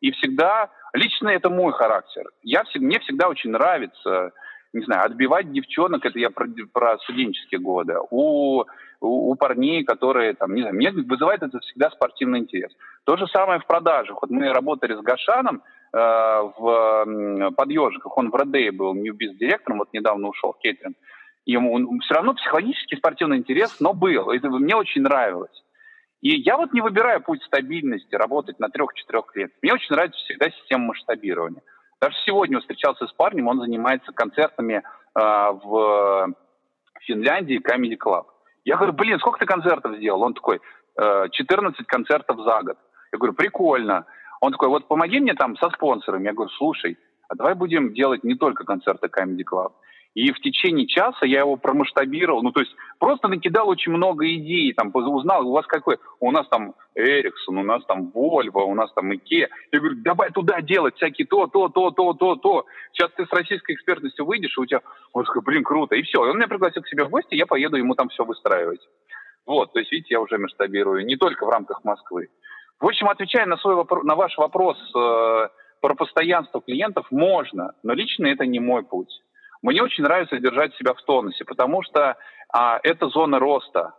И всегда, лично это мой характер. Я, мне всегда очень нравится не знаю, отбивать девчонок, это я про, про студенческие годы, у, у, у парней, которые, там, не знаю, мне вызывает это всегда спортивный интерес. То же самое в продажах. Вот мы работали с Гашаном э, в подъежиках, он в Родее был ньюбиз-директором, вот недавно ушел в. Ему все равно психологический спортивный интерес, но был. Это мне очень нравилось. И я вот не выбираю путь стабильности, работать на трех-четырех клиентах. Мне очень нравится всегда система масштабирования. Даже сегодня встречался с парнем, он занимается концертами э, в Финляндии, Comedy Club. Я говорю, блин, сколько ты концертов сделал? Он такой, э, 14 концертов за год. Я говорю, прикольно. Он такой, вот помоги мне там со спонсорами. Я говорю, слушай, а давай будем делать не только концерты Comedy Club. И в течение часа я его промасштабировал, ну, то есть просто накидал очень много идей, там, узнал, у вас какой, у нас там Эриксон, у нас там Вольво, у нас там Икеа. Я говорю, давай туда делать всякие то, то, то, то, то, то. Сейчас ты с российской экспертностью выйдешь, и у тебя, он такой, блин, круто. И все, и он меня пригласил к себе в гости, я поеду ему там все выстраивать. Вот, то есть, видите, я уже масштабирую не только в рамках Москвы. В общем, отвечая на, свой вопрос, на ваш вопрос э, про постоянство клиентов, можно, но лично это не мой путь. Мне очень нравится держать себя в тонусе, потому что а, это зона роста.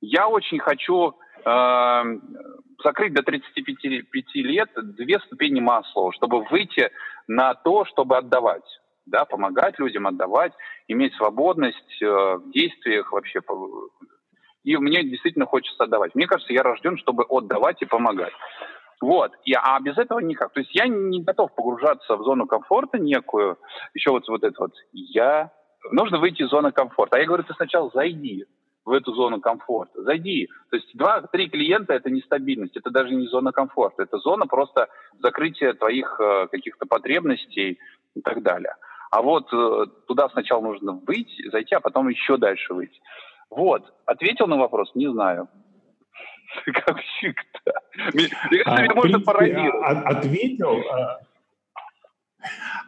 Я очень хочу э, закрыть до 35 лет две ступени масла, чтобы выйти на то, чтобы отдавать. Да, помогать людям, отдавать, иметь свободность э, в действиях вообще. И мне действительно хочется отдавать. Мне кажется, я рожден, чтобы отдавать и помогать. Вот. И, а без этого никак. То есть я не готов погружаться в зону комфорта некую. Еще вот, вот это вот. Я... Нужно выйти из зоны комфорта. А я говорю, ты сначала зайди в эту зону комфорта. Зайди. То есть два-три клиента – это нестабильность, это даже не зона комфорта. Это зона просто закрытия твоих э, каких-то потребностей и так далее. А вот э, туда сначала нужно выйти, зайти, а потом еще дальше выйти. Вот. Ответил на вопрос? Не знаю. Как всегда. Меня можно пародировать. Ответил, а,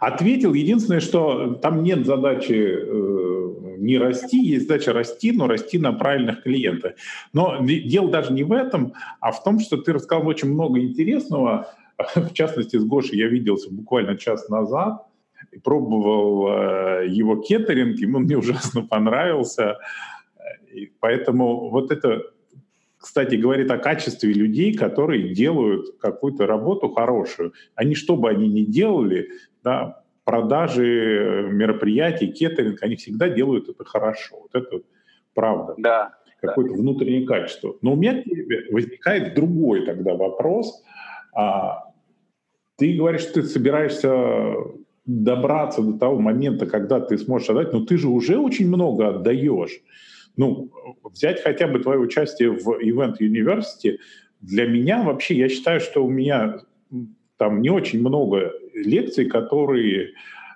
Ответил. Единственное, что там нет задачи э, не расти, есть задача расти, но расти на правильных клиентах. Но дело даже не в этом, а в том, что ты рассказал очень много интересного. В частности, с Гошей я виделся буквально час назад. пробовал э, его кеттеринг, ему мне ужасно понравился. И поэтому вот это, кстати, говорит о качестве людей, которые делают какую-то работу хорошую. Они, что бы они ни делали, да, продажи мероприятий, кеттеринг, они всегда делают это хорошо. Вот это правда. Да. Какое-то да. внутреннее качество. Но у меня возникает другой тогда вопрос. А, ты говоришь, что ты собираешься добраться до того момента, когда ты сможешь отдать, но ты же уже очень много отдаешь. Ну, взять хотя бы твое участие в Event University, для меня вообще, я считаю, что у меня там не очень много лекций, которые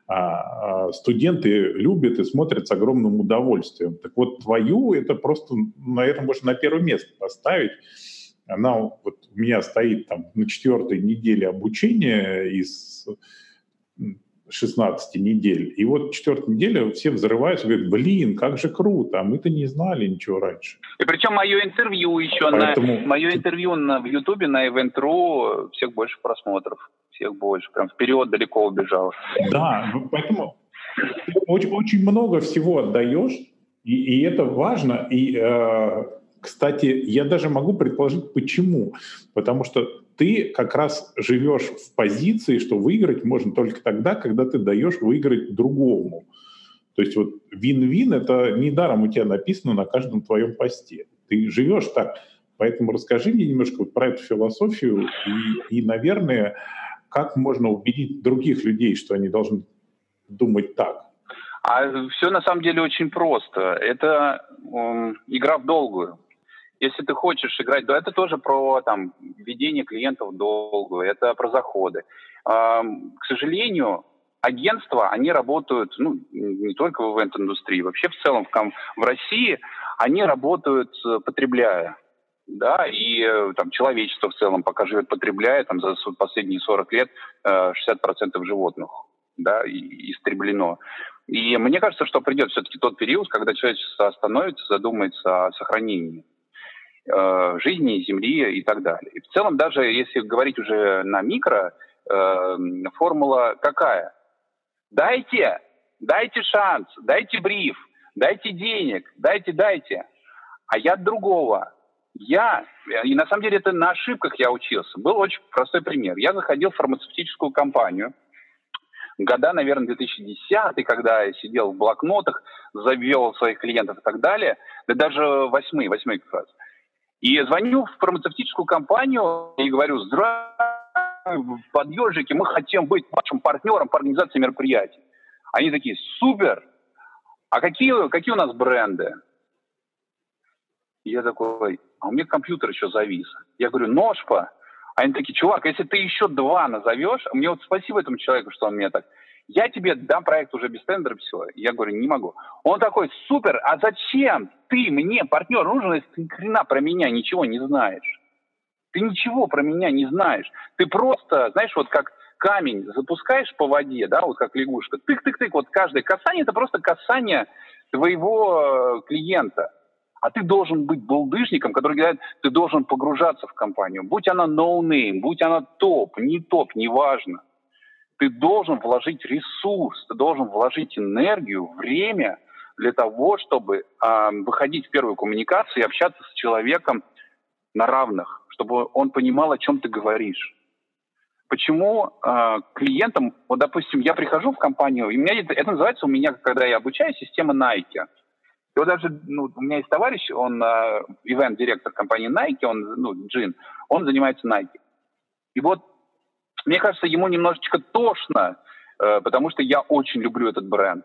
а, а, студенты любят и смотрят с огромным удовольствием. Так вот, твою это просто, наверное, можно на первое место поставить. Она вот у меня стоит там на четвертой неделе обучения из 16 недель. И вот четвертая неделя все взрываются, говорят, блин, как же круто, а мы-то не знали ничего раньше. И причем мое интервью еще Поэтому... на мое интервью на, в Ютубе на Event.ru всех больше просмотров, всех больше, прям вперед далеко убежал. Да, поэтому очень, очень много всего отдаешь, и, и это важно. И, э, кстати, я даже могу предположить, почему. Потому что ты как раз живешь в позиции, что выиграть можно только тогда, когда ты даешь выиграть другому. То есть вот вин-вин — это недаром у тебя написано на каждом твоем посте. Ты живешь так. Поэтому расскажи мне немножко вот про эту философию и, и, наверное, как можно убедить других людей, что они должны думать так. А все на самом деле очень просто. Это э, игра в долгую если ты хочешь играть, да, это тоже про там, ведение клиентов долго, это про заходы. К сожалению, агентства, они работают, ну, не только в ивент-индустрии, вообще в целом в, в России, они работают э, потребляя. Да, и э, там человечество в целом пока живет потребляя, там за последние 40 лет 60% э, животных да, истреблено. И мне кажется, что придет все-таки тот период, когда человечество остановится, задумается о сохранении жизни, Земли и так далее. И в целом, даже если говорить уже на микро, э, формула какая? Дайте, дайте шанс, дайте бриф, дайте денег, дайте, дайте. А я другого. Я, и на самом деле это на ошибках я учился. Был очень простой пример. Я заходил в фармацевтическую компанию, года, наверное, 2010, когда я сидел в блокнотах, завел своих клиентов и так далее, да даже восьмой, восьмой как раз. И звоню в фармацевтическую компанию и говорю, здравствуйте, под мы хотим быть вашим партнером по организации мероприятий. Они такие, супер, а какие, какие у нас бренды? Я такой, а у меня компьютер еще завис. Я говорю, ножпа. Они такие, чувак, если ты еще два назовешь, мне вот спасибо этому человеку, что он мне так я тебе дам проект уже без тендера, все. Я говорю, не могу. Он такой, супер, а зачем ты мне, партнер, нужен, если ты хрена про меня ничего не знаешь? Ты ничего про меня не знаешь. Ты просто, знаешь, вот как камень запускаешь по воде, да, вот как лягушка, тык-тык-тык, вот каждое касание, это просто касание твоего э, клиента. А ты должен быть булдыжником, который говорит, ты должен погружаться в компанию. Будь она no-name, будь она топ, не топ, неважно ты должен вложить ресурс, ты должен вложить энергию, время для того, чтобы э, выходить в первую коммуникацию и общаться с человеком на равных, чтобы он понимал, о чем ты говоришь. Почему э, клиентам, вот, допустим, я прихожу в компанию, и у меня это, это называется у меня, когда я обучаю, система Nike. И вот даже ну, у меня есть товарищ, он э, ивент-директор компании Nike, он, ну, Джин, он занимается Nike. И вот мне кажется, ему немножечко тошно, э, потому что я очень люблю этот бренд.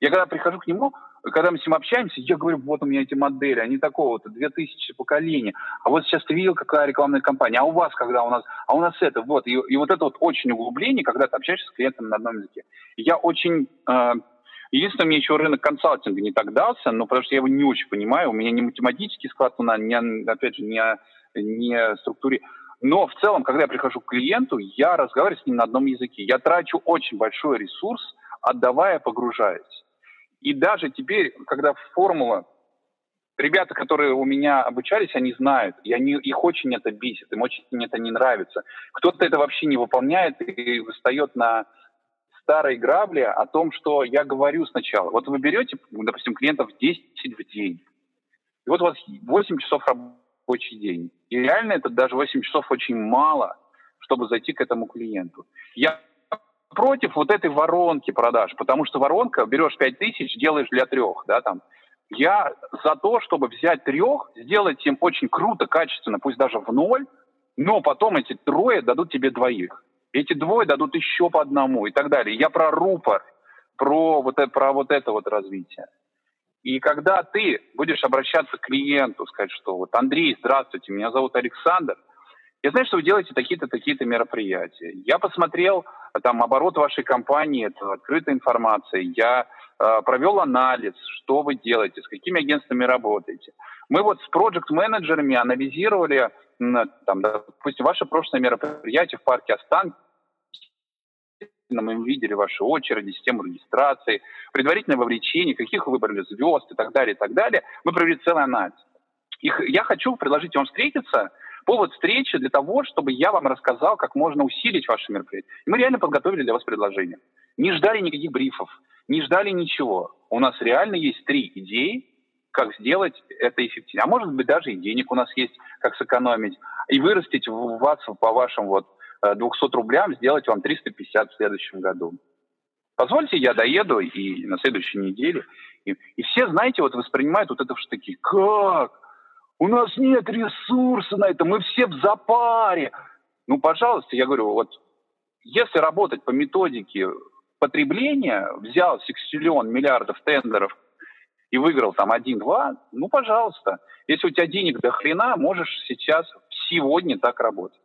Я когда прихожу к нему, когда мы с ним общаемся, я говорю, вот у меня эти модели, они такого-то, 2000 поколений. А вот сейчас ты видел, какая рекламная кампания, а у вас когда у нас, а у нас это, вот. И, и вот это вот очень углубление, когда ты общаешься с клиентом на одном языке. Я очень... Э, единственное, мне еще рынок консалтинга не так дался, но потому что я его не очень понимаю, у меня не математический склад ума, не, опять же, не, не структуре. Но в целом, когда я прихожу к клиенту, я разговариваю с ним на одном языке. Я трачу очень большой ресурс, отдавая, погружаясь. И даже теперь, когда формула, ребята, которые у меня обучались, они знают, и они, их очень это бесит, им очень это не нравится. Кто-то это вообще не выполняет и встает на старые грабли о том, что я говорю сначала. Вот вы берете, допустим, клиентов 10 в день, и вот у вас 8 часов рабочий день. И реально это даже 8 часов очень мало, чтобы зайти к этому клиенту. Я против вот этой воронки продаж, потому что воронка, берешь 5 тысяч, делаешь для трех, да, там. Я за то, чтобы взять трех, сделать им очень круто, качественно, пусть даже в ноль, но потом эти трое дадут тебе двоих. Эти двое дадут еще по одному и так далее. Я про рупор, про вот, это, про вот это вот развитие. И когда ты будешь обращаться к клиенту, сказать, что вот Андрей, здравствуйте, меня зовут Александр, я знаю, что вы делаете такие-то, такие-то мероприятия. Я посмотрел там оборот вашей компании, это открытая информация. Я э, провел анализ, что вы делаете, с какими агентствами работаете. Мы вот с проект-менеджерами анализировали, там, допустим, ваше прошлое мероприятие в парке Останки, мы видели ваши очереди, систему регистрации, предварительное вовлечение, каких вы выбрали звезд и так далее, и так далее. Мы провели целый анализ. И я хочу предложить вам встретиться, повод встречи для того, чтобы я вам рассказал, как можно усилить ваше мероприятие. Мы реально подготовили для вас предложение. Не ждали никаких брифов, не ждали ничего. У нас реально есть три идеи, как сделать это эффективнее. А может быть, даже и денег у нас есть, как сэкономить. И вырастить вас по вашим вот 200 э, рублям, сделать вам 350 в следующем году. Позвольте, я доеду и на следующей неделе. И, и все, знаете, вот воспринимают вот это в штыки. Как? У нас нет ресурса на это, мы все в запаре. Ну, пожалуйста, я говорю, вот если работать по методике потребления, взял сексиллион миллиардов тендеров и выиграл там один-два, ну, пожалуйста. Если у тебя денег до хрена, можешь сейчас, сегодня так работать.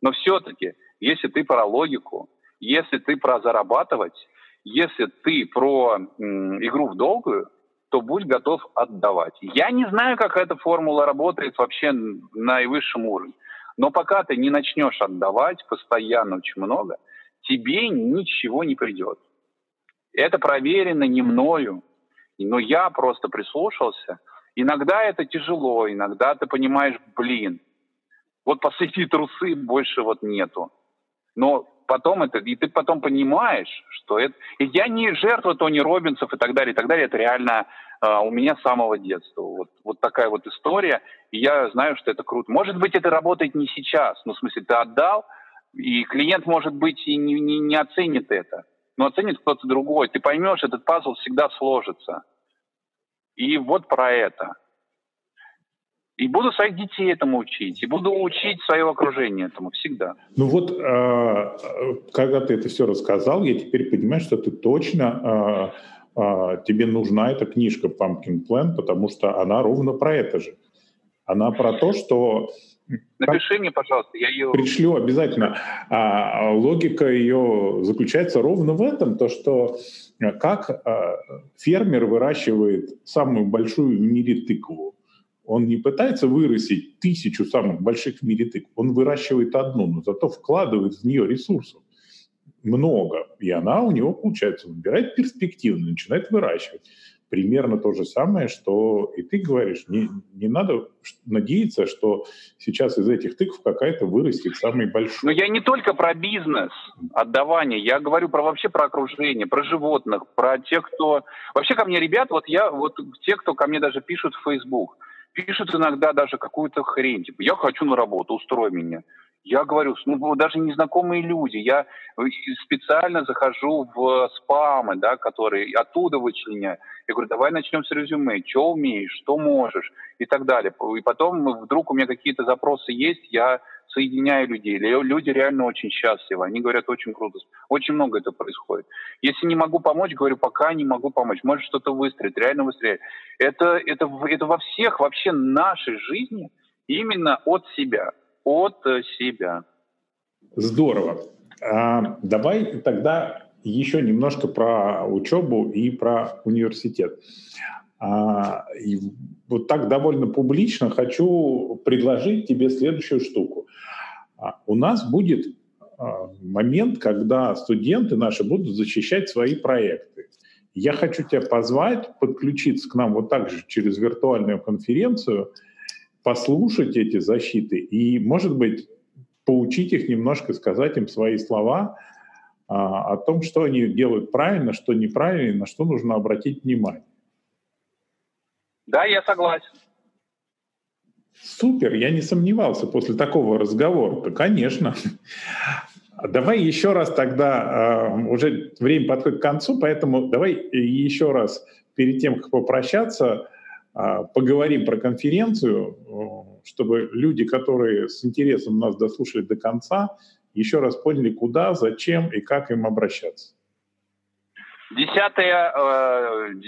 Но все-таки, если ты про логику, если ты про зарабатывать, если ты про м, игру в долгую, то будь готов отдавать. Я не знаю, как эта формула работает вообще на наивысшем уровне. Но пока ты не начнешь отдавать постоянно очень много, тебе ничего не придет. Это проверено не мною, но я просто прислушался. Иногда это тяжело, иногда ты понимаешь, блин, вот посыти трусы больше вот нету. Но потом это, и ты потом понимаешь, что это... И я не жертва Тони Робинсов и так далее, и так далее. Это реально э, у меня с самого детства. Вот, вот такая вот история. И я знаю, что это круто. Может быть, это работает не сейчас. Ну, в смысле, ты отдал, и клиент, может быть, и не, не, не оценит это но оценит кто-то другой. Ты поймешь, этот пазл всегда сложится. И вот про это. И буду своих детей этому учить, и буду учить свое окружение этому всегда. Ну вот, э, когда ты это все рассказал, я теперь понимаю, что ты точно, э, э, тебе нужна эта книжка Pumpkin Plan, потому что она ровно про это же. Она про то, что Напиши мне, пожалуйста, я ее... Пришлю обязательно. А, логика ее заключается ровно в этом, то что как а, фермер выращивает самую большую в мире тыкву. Он не пытается вырастить тысячу самых больших в мире тыкв, он выращивает одну, но зато вкладывает в нее ресурсов. Много, и она у него, получается, выбирает перспективно, начинает выращивать. Примерно то же самое, что и ты говоришь. Не, не надо надеяться, что сейчас из этих тыкв какая-то вырастет самый большой. Но я не только про бизнес, отдавание, я говорю про вообще про окружение, про животных, про тех, кто... Вообще ко мне ребят, вот я, вот те, кто ко мне даже пишут в Facebook, пишут иногда даже какую-то хрень, типа, я хочу на работу, устрой меня. Я говорю, ну, даже незнакомые люди. Я специально захожу в спамы, да, которые оттуда вычленяю. Я говорю, давай начнем с резюме. Что умеешь, что можешь и так далее. И потом вдруг у меня какие-то запросы есть, я соединяю людей. Люди реально очень счастливы. Они говорят, очень круто. Очень много это происходит. Если не могу помочь, говорю, пока не могу помочь. Может что-то выстрелить, реально выстрелить. Это, это, это во всех вообще нашей жизни именно от себя от себя. Здорово. А, давай тогда еще немножко про учебу и про университет. А, и вот так довольно публично хочу предложить тебе следующую штуку. А, у нас будет а, момент, когда студенты наши будут защищать свои проекты. Я хочу тебя позвать, подключиться к нам вот так же через виртуальную конференцию – послушать эти защиты и, может быть, поучить их немножко, сказать им свои слова, о том, что они делают правильно, что неправильно, на что нужно обратить внимание. Да, я согласен. Супер, я не сомневался после такого разговора. Конечно. Давай еще раз тогда, э, уже время подходит к концу, поэтому давай еще раз перед тем, как попрощаться, э, поговорим про конференцию, э, чтобы люди, которые с интересом нас дослушали до конца, еще раз поняли, куда, зачем и как им обращаться. 10,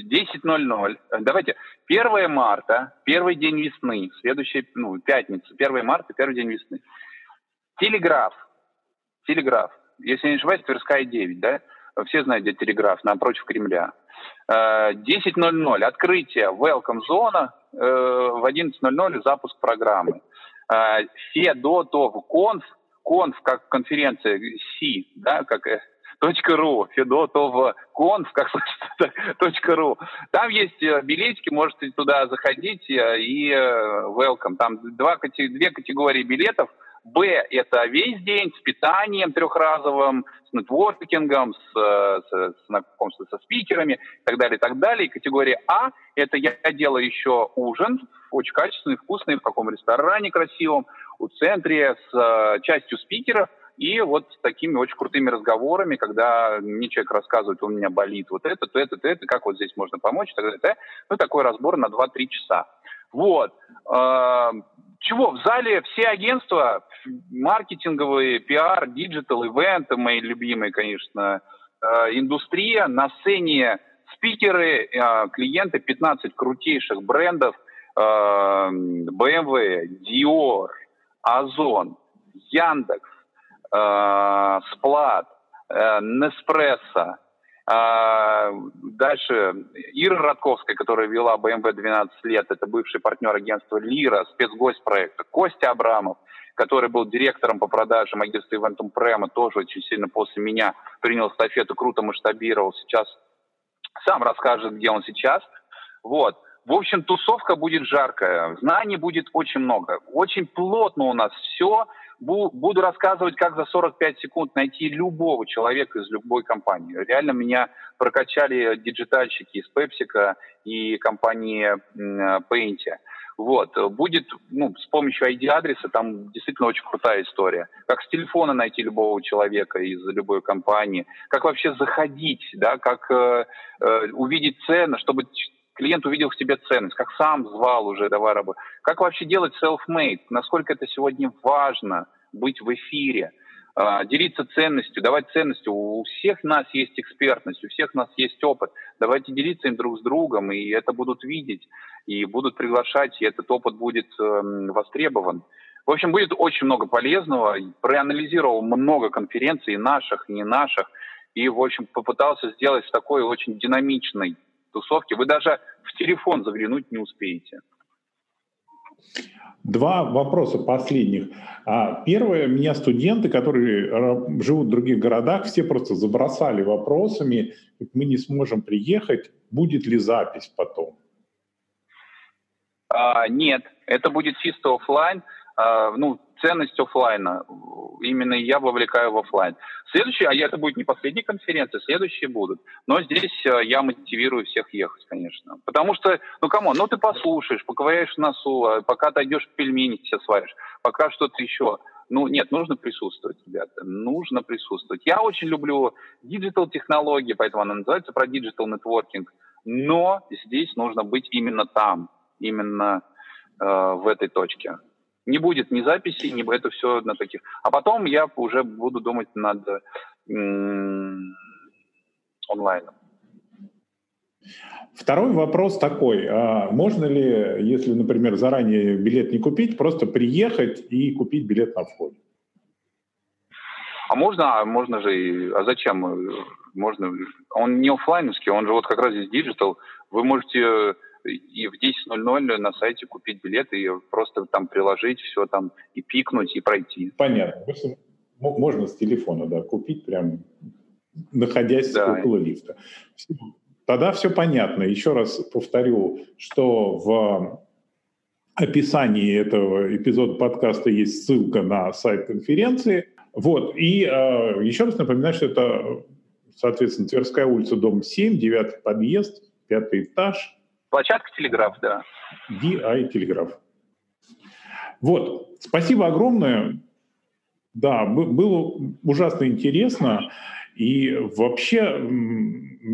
10.00. Давайте. 1 марта, первый день весны, следующая, ну, пятница, 1 марта, первый день весны. Телеграф Телеграф. Если не ошибаюсь, Тверская 9, да? Все знают, где Телеграф, напротив Кремля. 10.00. Э, Открытие Welcome зона. Э, в 11.00 запуск программы. Э, Федотов конф. Конф как конференция Си, да, как .ру, Федотов конф, как точка .ру. Там есть билетики, можете туда заходить и welcome. Там два, две категории билетов – Б – это весь день с питанием трехразовым, с нетворкингом, с, с, с знакомством со спикерами и так далее, и так далее. И категория А – это я делаю еще ужин, очень качественный, вкусный, в каком ресторане красивом, у центре, с э, частью спикеров, и вот с такими очень крутыми разговорами, когда мне человек рассказывает, у меня болит вот это, то это, то это, как вот здесь можно помочь, так далее. Ну, такой разбор на 2-3 часа. Вот. Э, чего? В зале все агентства, маркетинговые, пиар, диджитал, ивенты, мои любимые, конечно, э, индустрия, на сцене спикеры, э, клиенты, 15 крутейших брендов, BMW, Dior, Озон, Яндекс, Сплат, Неспрессо, а, дальше Ира Радковская, которая вела BMW 12 лет, это бывший партнер агентства Лира, спецгость проекта. Костя Абрамов, который был директором по продажам агентства Eventum Prema, тоже очень сильно после меня принял эстафету, круто масштабировал. Сейчас сам расскажет, где он сейчас. Вот. В общем, тусовка будет жаркая, знаний будет очень много. Очень плотно у нас все – буду рассказывать, как за 45 секунд найти любого человека из любой компании. Реально меня прокачали диджитальщики из PepsiCo и компании Paint. Вот. Будет ну, с помощью IP-адреса, там действительно очень крутая история. Как с телефона найти любого человека из любой компании, как вообще заходить, да, как э, э, увидеть цены, чтобы клиент увидел в тебе ценность, как сам звал уже давай работать. Как вообще делать self-made? Насколько это сегодня важно быть в эфире, а, делиться ценностью, давать ценностью. У всех нас есть экспертность, у всех нас есть опыт. Давайте делиться им друг с другом, и это будут видеть, и будут приглашать, и этот опыт будет эм, востребован. В общем, будет очень много полезного. Проанализировал много конференций, наших, не наших, и, в общем, попытался сделать такой очень динамичной тусовки. Вы даже в телефон заглянуть не успеете. Два вопроса последних. А, первое, меня студенты, которые живут в других городах, все просто забросали вопросами, мы не сможем приехать, будет ли запись потом? А, нет, это будет чисто офлайн. А, ну, ценность офлайна. Именно я вовлекаю в офлайн. Следующие, а это будет не последняя конференция, следующие будут. Но здесь э, я мотивирую всех ехать, конечно. Потому что, ну кому, ну ты послушаешь, поковыряешь в носу, а пока ты идешь пельмени все сваришь, пока что-то еще. Ну, нет, нужно присутствовать, ребята, нужно присутствовать. Я очень люблю диджитал-технологии, поэтому она называется про диджитал-нетворкинг. Но здесь нужно быть именно там, именно э, в этой точке. Не будет ни записи, ни это все на таких. А потом я уже буду думать над м- онлайном. Второй вопрос такой. А можно ли, если, например, заранее билет не купить, просто приехать и купить билет на вход? А можно, а можно же и... А зачем? Можно... Он не офлайновский, он же вот как раз здесь диджитал. Вы можете и в 10.00 на сайте купить билет и просто там приложить все там и пикнуть и пройти. Понятно. Можно с телефона, да, купить прям находясь да. около лифта. Тогда все понятно. Еще раз повторю, что в описании этого эпизода подкаста есть ссылка на сайт конференции. Вот, и э, еще раз напоминаю, что это, соответственно, Тверская улица, дом 7, девятый подъезд, пятый этаж. Площадка Телеграф, да. DI Телеграф. Вот, спасибо огромное. Да, было ужасно интересно. И вообще,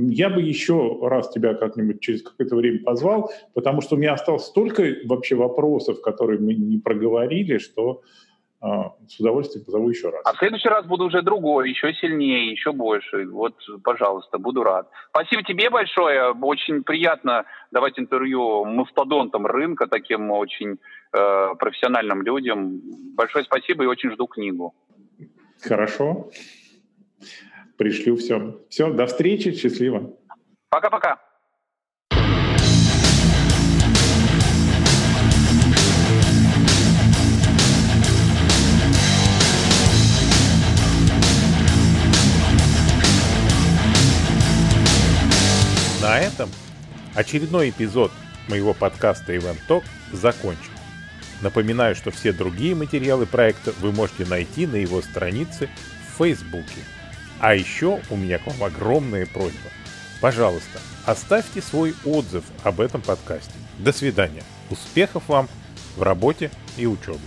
я бы еще раз тебя как-нибудь через какое-то время позвал, потому что у меня осталось столько вообще вопросов, которые мы не проговорили, что с удовольствием позову еще раз. А в следующий раз буду уже другой, еще сильнее, еще больше. Вот, пожалуйста, буду рад. Спасибо тебе большое. Очень приятно давать интервью мастодонтам рынка, таким очень э, профессиональным людям. Большое спасибо и очень жду книгу. Хорошо. Пришлю все. Все, до встречи, счастливо. Пока-пока. Очередной эпизод моего подкаста Event Talk закончен. Напоминаю, что все другие материалы проекта вы можете найти на его странице в Фейсбуке. А еще у меня к вам огромная просьба. Пожалуйста, оставьте свой отзыв об этом подкасте. До свидания. Успехов вам в работе и учебе.